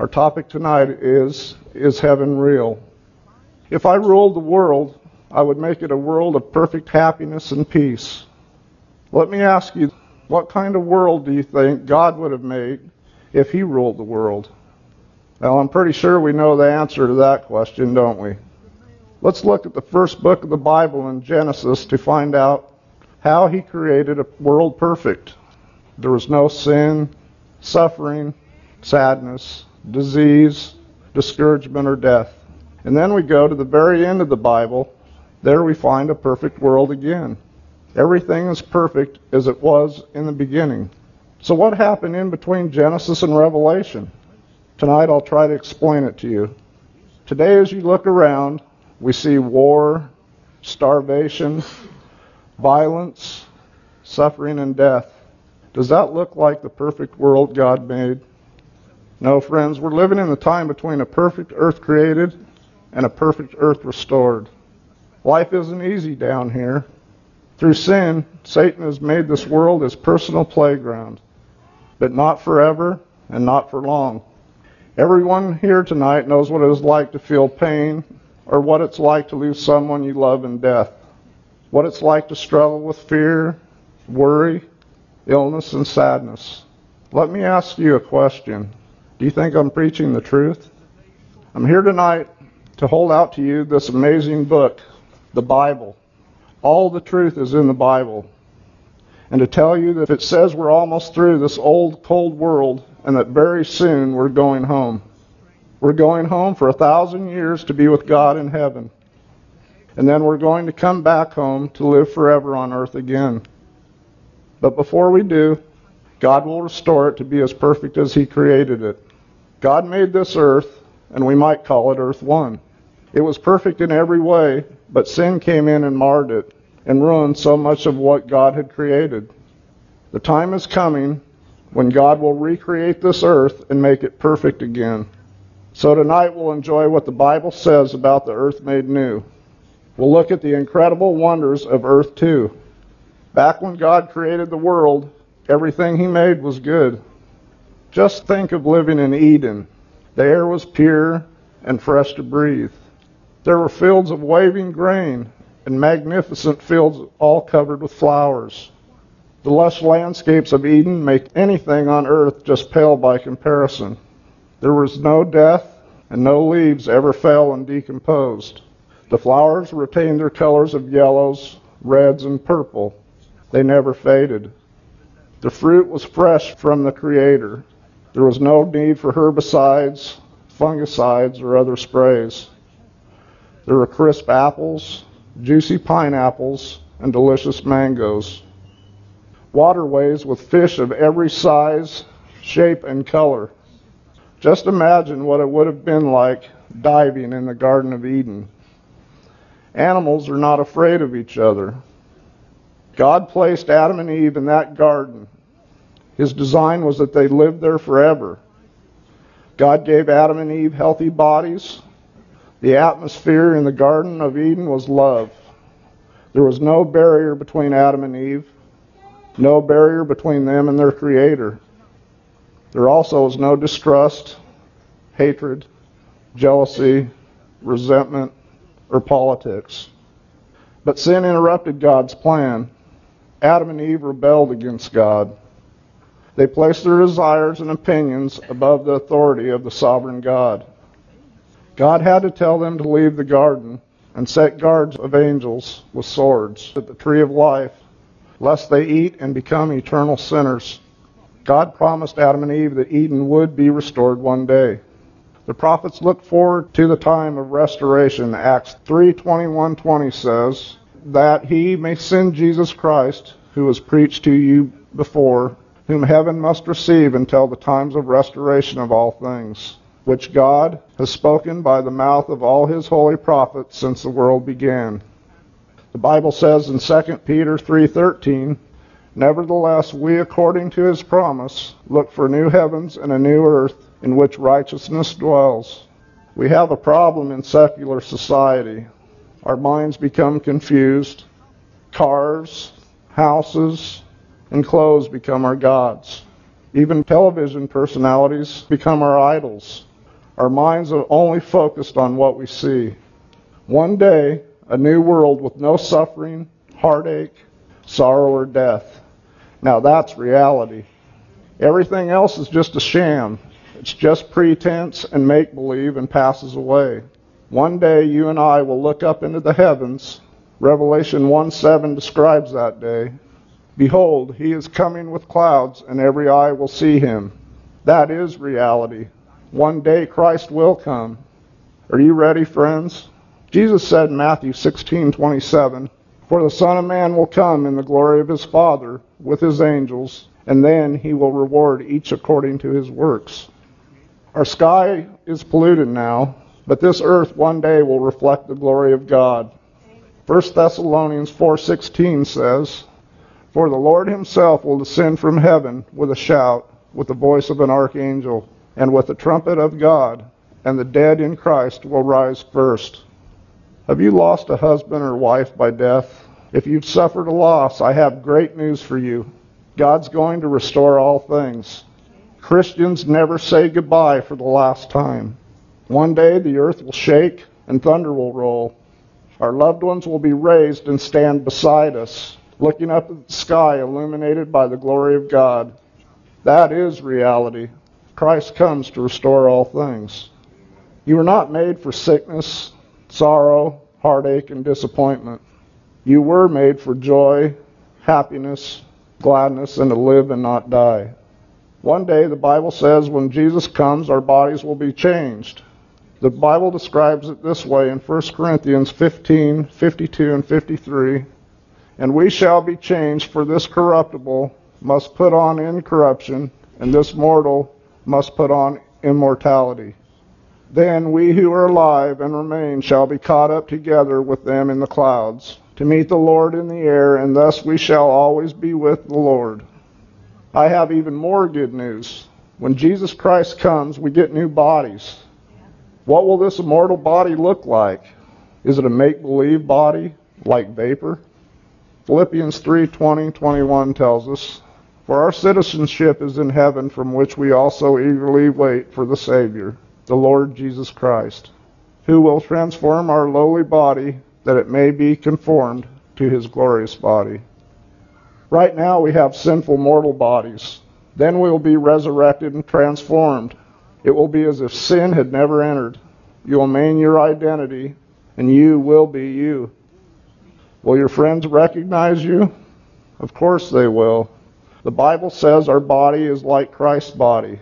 Our topic tonight is Is Heaven Real? If I ruled the world, I would make it a world of perfect happiness and peace. Let me ask you, what kind of world do you think God would have made if He ruled the world? Well, I'm pretty sure we know the answer to that question, don't we? Let's look at the first book of the Bible in Genesis to find out how He created a world perfect. There was no sin, suffering, sadness, disease, discouragement, or death. And then we go to the very end of the Bible. There we find a perfect world again. Everything is perfect as it was in the beginning. So, what happened in between Genesis and Revelation? Tonight I'll try to explain it to you. Today, as you look around, we see war, starvation, violence, suffering, and death. Does that look like the perfect world God made? No, friends, we're living in the time between a perfect earth created and a perfect earth restored. Life isn't easy down here. Through sin, Satan has made this world his personal playground, but not forever and not for long. Everyone here tonight knows what it is like to feel pain or what it's like to lose someone you love in death, what it's like to struggle with fear, worry, illness, and sadness. Let me ask you a question. Do you think I'm preaching the truth? I'm here tonight to hold out to you this amazing book, the Bible. All the truth is in the Bible. And to tell you that it says we're almost through this old, cold world and that very soon we're going home. We're going home for a thousand years to be with God in heaven. And then we're going to come back home to live forever on earth again. But before we do, God will restore it to be as perfect as He created it. God made this earth, and we might call it Earth 1. It was perfect in every way, but sin came in and marred it and ruined so much of what God had created. The time is coming when God will recreate this earth and make it perfect again. So tonight we'll enjoy what the Bible says about the earth made new. We'll look at the incredible wonders of Earth 2. Back when God created the world, everything He made was good. Just think of living in Eden. The air was pure and fresh to breathe. There were fields of waving grain and magnificent fields all covered with flowers. The lush landscapes of Eden make anything on earth just pale by comparison. There was no death, and no leaves ever fell and decomposed. The flowers retained their colors of yellows, reds, and purple. They never faded. The fruit was fresh from the Creator. There was no need for herbicides, fungicides, or other sprays. There were crisp apples, juicy pineapples, and delicious mangoes. Waterways with fish of every size, shape, and color. Just imagine what it would have been like diving in the Garden of Eden. Animals are not afraid of each other. God placed Adam and Eve in that garden. His design was that they lived there forever. God gave Adam and Eve healthy bodies. The atmosphere in the Garden of Eden was love. There was no barrier between Adam and Eve, no barrier between them and their Creator. There also was no distrust, hatred, jealousy, resentment, or politics. But sin interrupted God's plan. Adam and Eve rebelled against God. They placed their desires and opinions above the authority of the sovereign God. God had to tell them to leave the garden and set guards of angels with swords at the tree of life, lest they eat and become eternal sinners. God promised Adam and Eve that Eden would be restored one day. The prophets looked forward to the time of restoration. Acts 3:21-20 says that he may send Jesus Christ, who was preached to you before, whom heaven must receive until the times of restoration of all things, which God has spoken by the mouth of all his holy prophets since the world began. The Bible says in 2 Peter 3:13, Nevertheless, we, according to his promise, look for new heavens and a new earth in which righteousness dwells. We have a problem in secular society. Our minds become confused. Cars, houses, and clothes become our gods. Even television personalities become our idols. Our minds are only focused on what we see. One day, a new world with no suffering, heartache, sorrow, or death. Now that's reality. Everything else is just a sham. It's just pretense and make believe and passes away. One day you and I will look up into the heavens. Revelation 1 7 describes that day. Behold, he is coming with clouds, and every eye will see him. That is reality. One day Christ will come. Are you ready, friends? Jesus said in Matthew 16:27, "For the Son of Man will come in the glory of his Father with his angels, and then he will reward each according to his works." Our sky is polluted now, but this earth one day will reflect the glory of God. 1 Thessalonians 4:16 says, "For the Lord himself will descend from heaven with a shout, with the voice of an archangel, and with the trumpet of God, and the dead in Christ will rise first. Have you lost a husband or wife by death? If you've suffered a loss, I have great news for you. God's going to restore all things. Christians never say goodbye for the last time. One day the earth will shake and thunder will roll. Our loved ones will be raised and stand beside us, looking up at the sky illuminated by the glory of God. That is reality. Christ comes to restore all things. You were not made for sickness, sorrow, heartache, and disappointment. You were made for joy, happiness, gladness, and to live and not die. One day, the Bible says, when Jesus comes, our bodies will be changed. The Bible describes it this way in 1 Corinthians 15, 52, and 53. And we shall be changed, for this corruptible must put on incorruption, and this mortal must put on immortality. Then we who are alive and remain shall be caught up together with them in the clouds to meet the Lord in the air, and thus we shall always be with the Lord. I have even more good news. When Jesus Christ comes, we get new bodies. What will this immortal body look like? Is it a make-believe body like vapor? Philippians 3:20, 21 tells us, "For our citizenship is in heaven, from which we also eagerly wait for the Savior." the Lord Jesus Christ, who will transform our lowly body that it may be conformed to his glorious body. Right now we have sinful mortal bodies. Then we will be resurrected and transformed. It will be as if sin had never entered. You will maintain your identity, and you will be you. Will your friends recognize you? Of course they will. The Bible says our body is like Christ's body.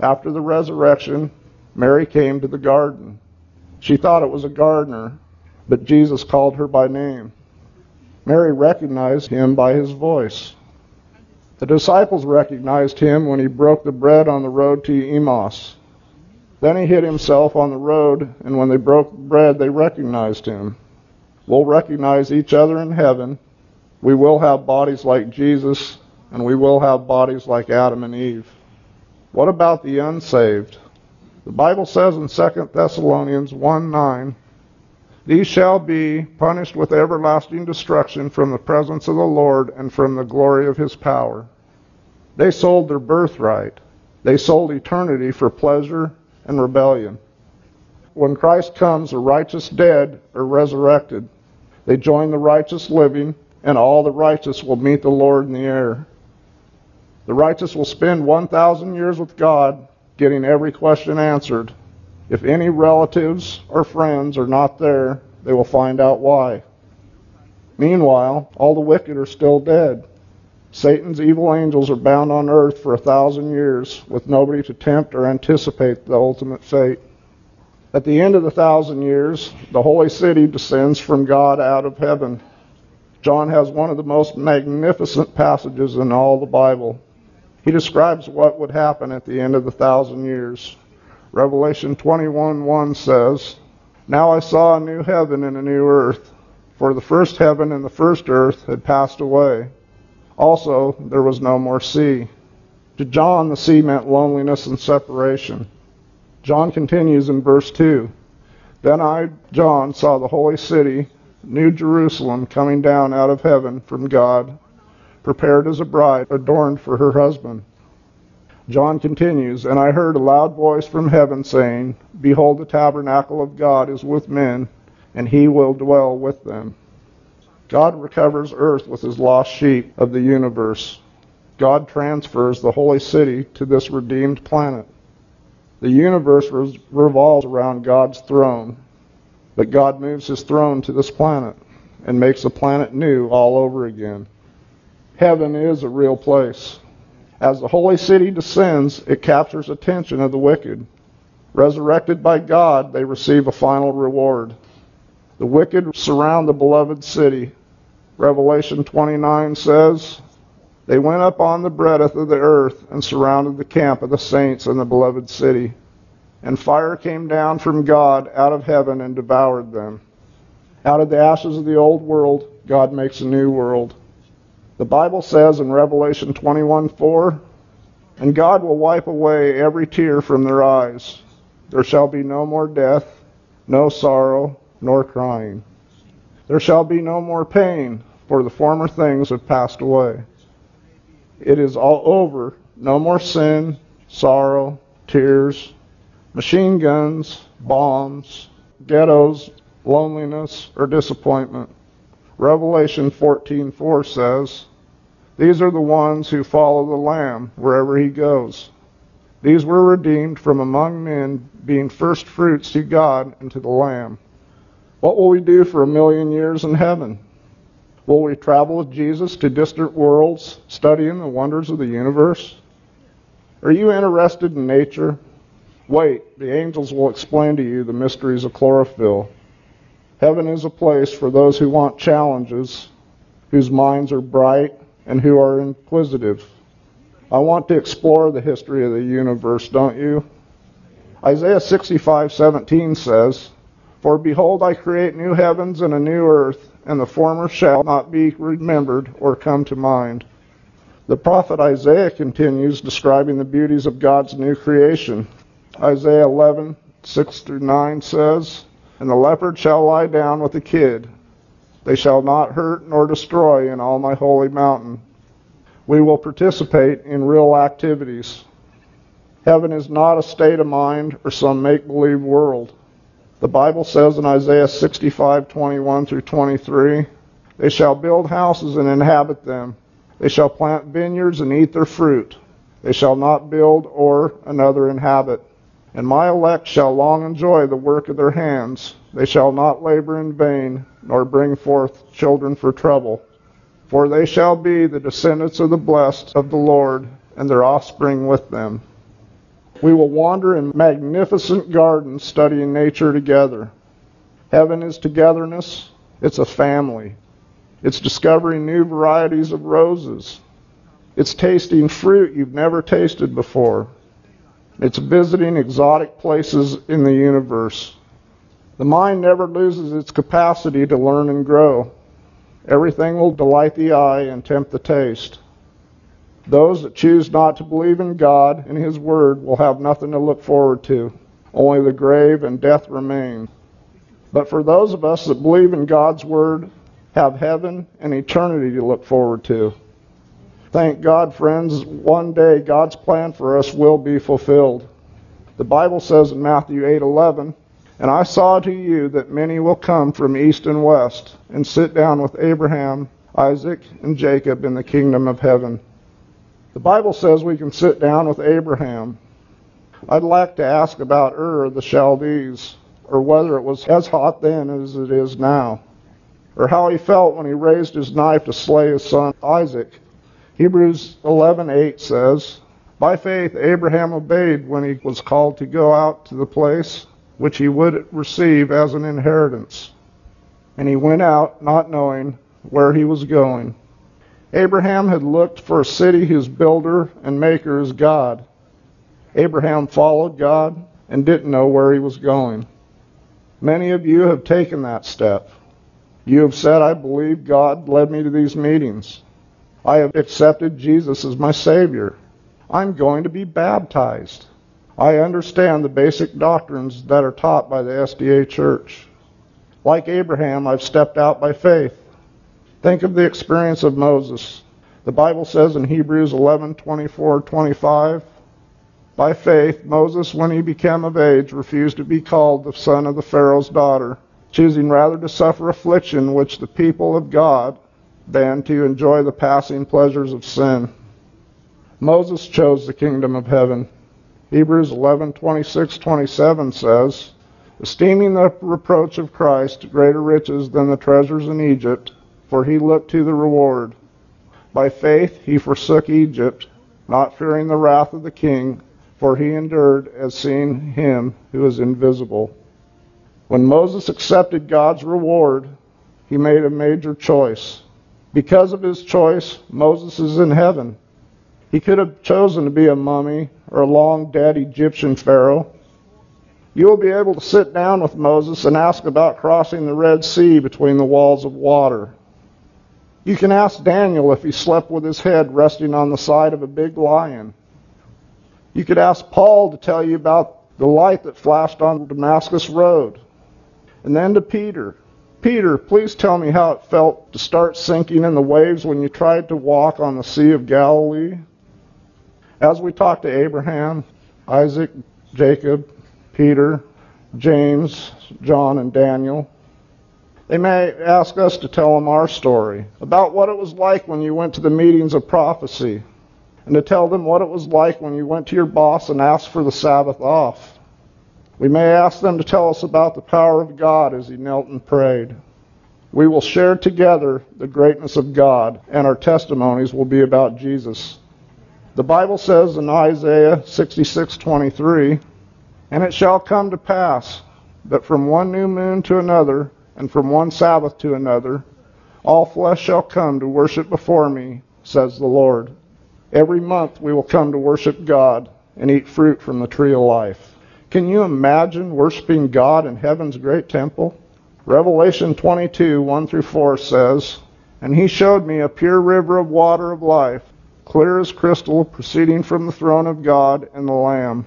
After the resurrection, Mary came to the garden. She thought it was a gardener, but Jesus called her by name. Mary recognized him by his voice. The disciples recognized him when he broke the bread on the road to Emmaus. Then he hid himself on the road, and when they broke bread, they recognized him. We'll recognize each other in heaven. We will have bodies like Jesus, and we will have bodies like Adam and Eve. What about the unsaved? The Bible says in 2 Thessalonians 1 9, These shall be punished with everlasting destruction from the presence of the Lord and from the glory of his power. They sold their birthright. They sold eternity for pleasure and rebellion. When Christ comes, the righteous dead are resurrected. They join the righteous living, and all the righteous will meet the Lord in the air. The righteous will spend 1,000 years with God getting every question answered. If any relatives or friends are not there, they will find out why. Meanwhile, all the wicked are still dead. Satan's evil angels are bound on earth for a thousand years with nobody to tempt or anticipate the ultimate fate. At the end of the thousand years, the holy city descends from God out of heaven. John has one of the most magnificent passages in all the Bible. He describes what would happen at the end of the thousand years. Revelation 21:1 says, Now I saw a new heaven and a new earth, for the first heaven and the first earth had passed away. Also, there was no more sea. To John, the sea meant loneliness and separation. John continues in verse 2 Then I, John, saw the holy city, New Jerusalem, coming down out of heaven from God prepared as a bride adorned for her husband. John continues, And I heard a loud voice from heaven saying, Behold, the tabernacle of God is with men, and he will dwell with them. God recovers earth with his lost sheep of the universe. God transfers the holy city to this redeemed planet. The universe revolves around God's throne, but God moves his throne to this planet and makes the planet new all over again. Heaven is a real place. As the holy city descends, it captures attention of the wicked. Resurrected by God, they receive a final reward. The wicked surround the beloved city. Revelation 29 says, They went up on the breadth of the earth and surrounded the camp of the saints in the beloved city. And fire came down from God out of heaven and devoured them. Out of the ashes of the old world, God makes a new world. The Bible says in Revelation 21:4, "And God will wipe away every tear from their eyes. There shall be no more death, no sorrow, nor crying. There shall be no more pain, for the former things have passed away." It is all over. No more sin, sorrow, tears, machine guns, bombs, ghettos, loneliness, or disappointment. Revelation 14:4 says, these are the ones who follow the Lamb wherever he goes. These were redeemed from among men, being first fruits to God and to the Lamb. What will we do for a million years in heaven? Will we travel with Jesus to distant worlds, studying the wonders of the universe? Are you interested in nature? Wait, the angels will explain to you the mysteries of chlorophyll. Heaven is a place for those who want challenges, whose minds are bright, and who are inquisitive. I want to explore the history of the universe, don't you? Isaiah 65:17 says, "For behold, I create new heavens and a new earth, and the former shall not be remembered or come to mind." The prophet Isaiah continues describing the beauties of God's new creation. Isaiah 11:6 through 9 says, "And the leopard shall lie down with the kid, they shall not hurt nor destroy in all my holy mountain. We will participate in real activities. Heaven is not a state of mind or some make believe world. The Bible says in Isaiah 65:21 through 23, They shall build houses and inhabit them. They shall plant vineyards and eat their fruit. They shall not build or another inhabit. And my elect shall long enjoy the work of their hands. They shall not labor in vain, nor bring forth children for trouble. For they shall be the descendants of the blessed of the Lord, and their offspring with them. We will wander in magnificent gardens studying nature together. Heaven is togetherness. It's a family. It's discovering new varieties of roses. It's tasting fruit you've never tasted before. It's visiting exotic places in the universe. The mind never loses its capacity to learn and grow. Everything will delight the eye and tempt the taste. Those that choose not to believe in God and His Word will have nothing to look forward to. Only the grave and death remain. But for those of us that believe in God's Word, have heaven and eternity to look forward to. Thank God, friends, one day God's plan for us will be fulfilled. The Bible says in Matthew 8:11, "And I saw to you that many will come from east and west and sit down with Abraham, Isaac, and Jacob in the kingdom of heaven." The Bible says we can sit down with Abraham. I'd like to ask about Ur the Chaldees, or whether it was as hot then as it is now, or how he felt when he raised his knife to slay his son Isaac. Hebrews 11:8 says, "By faith Abraham obeyed when he was called to go out to the place which he would receive as an inheritance, and he went out not knowing where he was going." Abraham had looked for a city whose builder and maker is God. Abraham followed God and didn't know where he was going. Many of you have taken that step. You have said, I believe God led me to these meetings. I have accepted Jesus as my Savior. I'm going to be baptized. I understand the basic doctrines that are taught by the SDA Church. Like Abraham, I've stepped out by faith. Think of the experience of Moses. The Bible says in Hebrews 11:24, 25, By faith, Moses, when he became of age, refused to be called the son of the Pharaoh's daughter, choosing rather to suffer affliction which the people of God than to enjoy the passing pleasures of sin. Moses chose the kingdom of heaven. Hebrews 11:26-27 says, esteeming the reproach of Christ greater riches than the treasures in Egypt, for he looked to the reward. By faith he forsook Egypt, not fearing the wrath of the king, for he endured as seeing him who is invisible. When Moses accepted God's reward, he made a major choice. Because of his choice, Moses is in heaven. He could have chosen to be a mummy or a long dead Egyptian pharaoh. You will be able to sit down with Moses and ask about crossing the Red Sea between the walls of water. You can ask Daniel if he slept with his head resting on the side of a big lion. You could ask Paul to tell you about the light that flashed on the Damascus Road. And then to Peter. Peter, please tell me how it felt to start sinking in the waves when you tried to walk on the Sea of Galilee. As we talk to Abraham, Isaac, Jacob, Peter, James, John, and Daniel, they may ask us to tell them our story about what it was like when you went to the meetings of prophecy, and to tell them what it was like when you went to your boss and asked for the Sabbath off. We may ask them to tell us about the power of God as he knelt and prayed. We will share together the greatness of God, and our testimonies will be about Jesus. The Bible says in Isaiah 66:23, "And it shall come to pass that from one new moon to another, and from one Sabbath to another, all flesh shall come to worship before me, says the Lord." Every month we will come to worship God and eat fruit from the tree of life. Can you imagine worshiping God in heaven's great temple? Revelation 22, 1 through 4 says, And he showed me a pure river of water of life, clear as crystal, proceeding from the throne of God and the Lamb.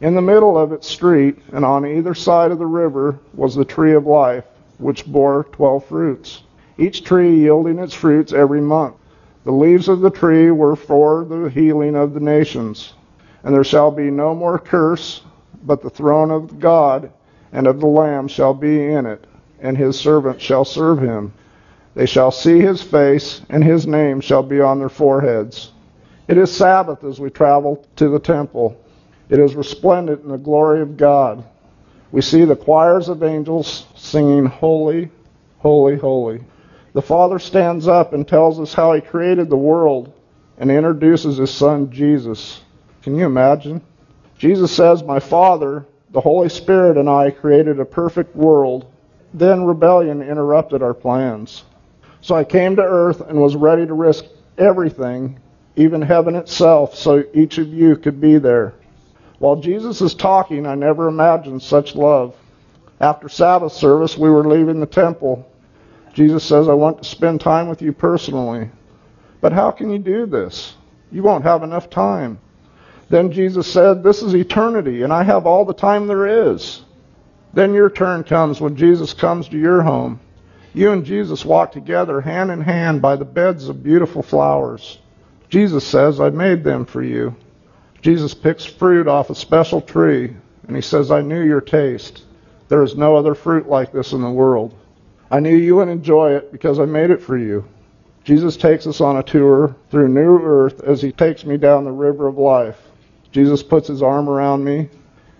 In the middle of its street, and on either side of the river, was the tree of life, which bore twelve fruits, each tree yielding its fruits every month. The leaves of the tree were for the healing of the nations. And there shall be no more curse, but the throne of God and of the Lamb shall be in it, and his servants shall serve him. They shall see his face, and his name shall be on their foreheads. It is Sabbath as we travel to the temple. It is resplendent in the glory of God. We see the choirs of angels singing, Holy, Holy, Holy. The Father stands up and tells us how He created the world and introduces His Son, Jesus. Can you imagine? Jesus says, My Father, the Holy Spirit, and I created a perfect world. Then rebellion interrupted our plans. So I came to earth and was ready to risk everything, even heaven itself, so each of you could be there. While Jesus is talking, I never imagined such love. After Sabbath service, we were leaving the temple. Jesus says, I want to spend time with you personally. But how can you do this? You won't have enough time. Then Jesus said, This is eternity, and I have all the time there is. Then your turn comes when Jesus comes to your home. You and Jesus walk together hand in hand by the beds of beautiful flowers. Jesus says, I made them for you. Jesus picks fruit off a special tree, and he says, I knew your taste. There is no other fruit like this in the world. I knew you would enjoy it because I made it for you. Jesus takes us on a tour through new earth as he takes me down the river of life. Jesus puts his arm around me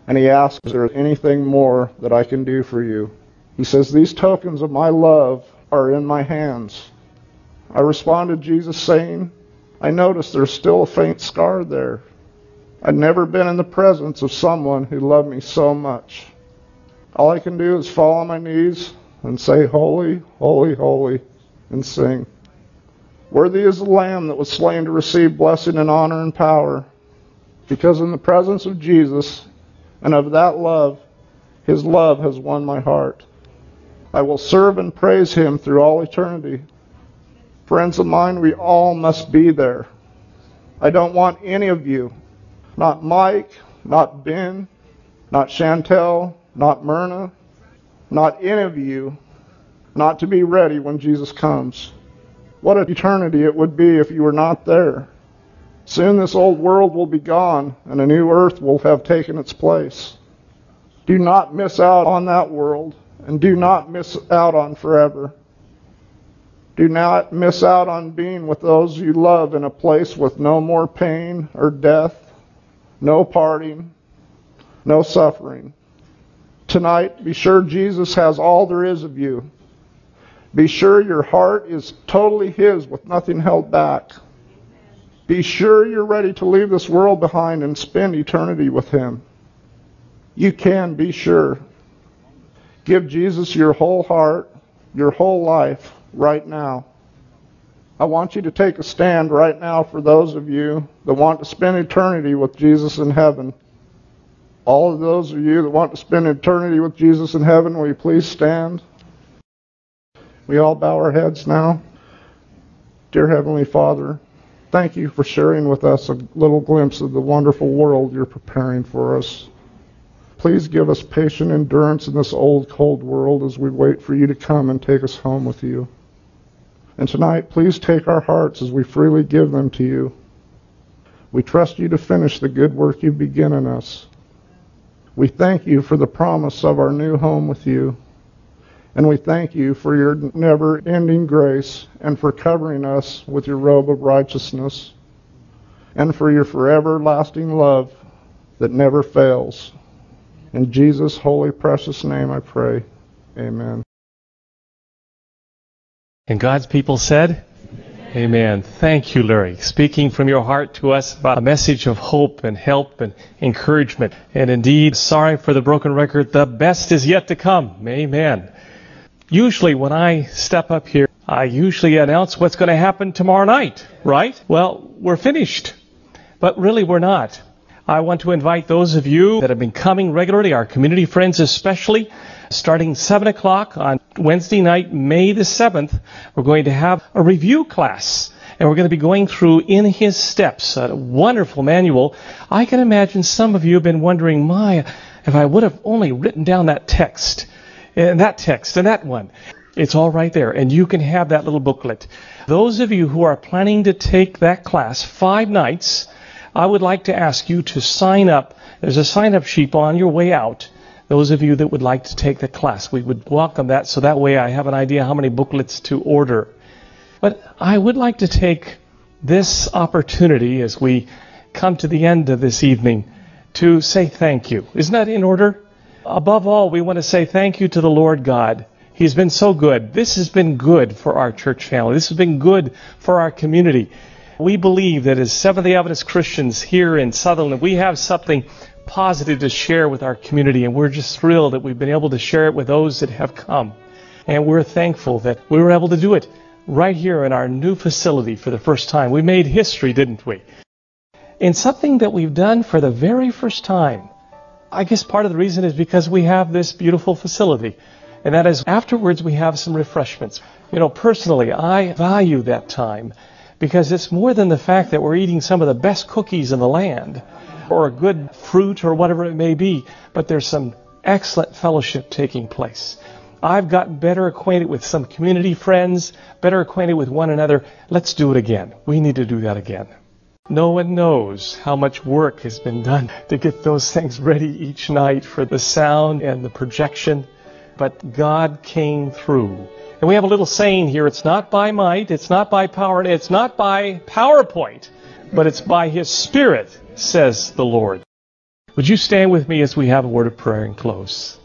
and he asks, Is there anything more that I can do for you? He says, These tokens of my love are in my hands. I responded, to Jesus, saying, I notice there's still a faint scar there. I'd never been in the presence of someone who loved me so much. All I can do is fall on my knees and say, Holy, holy, holy, and sing. Worthy is the Lamb that was slain to receive blessing and honor and power. Because in the presence of Jesus and of that love, his love has won my heart. I will serve and praise him through all eternity. Friends of mine, we all must be there. I don't want any of you, not Mike, not Ben, not Chantel, not Myrna, not any of you, not to be ready when Jesus comes. What an eternity it would be if you were not there. Soon this old world will be gone and a new earth will have taken its place. Do not miss out on that world and do not miss out on forever. Do not miss out on being with those you love in a place with no more pain or death, no parting, no suffering. Tonight, be sure Jesus has all there is of you. Be sure your heart is totally His with nothing held back. Be sure you're ready to leave this world behind and spend eternity with Him. You can be sure. Give Jesus your whole heart, your whole life right now. I want you to take a stand right now for those of you that want to spend eternity with Jesus in heaven. All of those of you that want to spend eternity with Jesus in heaven, will you please stand? We all bow our heads now. Dear Heavenly Father, thank you for sharing with us a little glimpse of the wonderful world you're preparing for us. Please give us patient endurance in this old, cold world as we wait for you to come and take us home with you. And tonight, please take our hearts as we freely give them to you. We trust you to finish the good work you begin in us. We thank you for the promise of our new home with you. And we thank you for your never ending grace and for covering us with your robe of righteousness and for your forever lasting love that never fails. In Jesus' holy, precious name I pray. Amen. And God's people said, Amen. Thank you, Larry. Speaking from your heart to us about a message of hope and help and encouragement. And indeed, sorry for the broken record, the best is yet to come. Amen. Usually, when I step up here, I usually announce what's going to happen tomorrow night, right? Well, we're finished. But really, we're not. I want to invite those of you that have been coming regularly, our community friends especially, starting 7 o'clock on Wednesday night, May the 7th, we're going to have a review class. And we're going to be going through In His Steps, a wonderful manual. I can imagine some of you have been wondering, my, if I would have only written down that text, and that text, and that one. It's all right there, and you can have that little booklet. Those of you who are planning to take that class five nights, I would like to ask you to sign up. There's a sign up sheet on your way out those of you that would like to take the class, we would welcome that so that way I have an idea how many booklets to order. But I would like to take this opportunity as we come to the end of this evening to say thank you. Isn't that in order? Above all, we want to say thank you to the Lord God. He's been so good. This has been good for our church family. This has been good for our community. We believe that as Seventh day Adventist Christians here in Sutherland, we have something positive to share with our community, and we're just thrilled that we've been able to share it with those that have come. And we're thankful that we were able to do it right here in our new facility for the first time. We made history, didn't we? In something that we've done for the very first time. I guess part of the reason is because we have this beautiful facility. And that is afterwards we have some refreshments. You know, personally, I value that time because it's more than the fact that we're eating some of the best cookies in the land or a good fruit or whatever it may be, but there's some excellent fellowship taking place. I've gotten better acquainted with some community friends, better acquainted with one another. Let's do it again. We need to do that again. No one knows how much work has been done to get those things ready each night for the sound and the projection, but God came through. And we have a little saying here it's not by might, it's not by power, it's not by PowerPoint, but it's by His Spirit says the Lord. Would you stand with me as we have a word of prayer and close?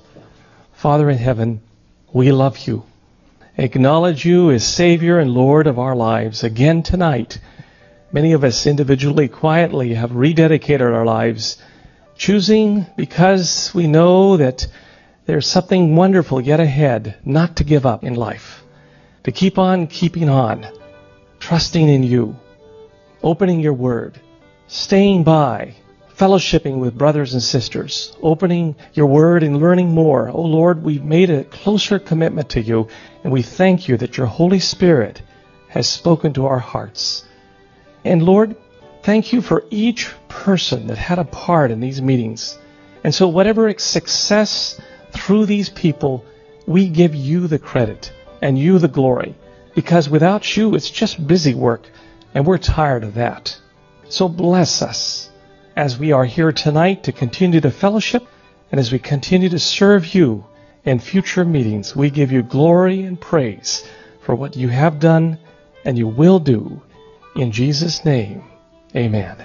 Father in heaven, we love you. Acknowledge you as Savior and Lord of our lives. Again tonight, many of us individually, quietly have rededicated our lives, choosing because we know that there's something wonderful yet ahead, not to give up in life, to keep on keeping on, trusting in you, opening your word staying by, fellowshipping with brothers and sisters, opening your word and learning more. Oh Lord, we've made a closer commitment to you, and we thank you that your Holy Spirit has spoken to our hearts. And Lord, thank you for each person that had a part in these meetings. And so, whatever success through these people, we give you the credit and you the glory. Because without you, it's just busy work, and we're tired of that. So bless us as we are here tonight to continue the fellowship and as we continue to serve you in future meetings. We give you glory and praise for what you have done and you will do. In Jesus' name, amen.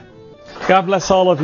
God bless all of you.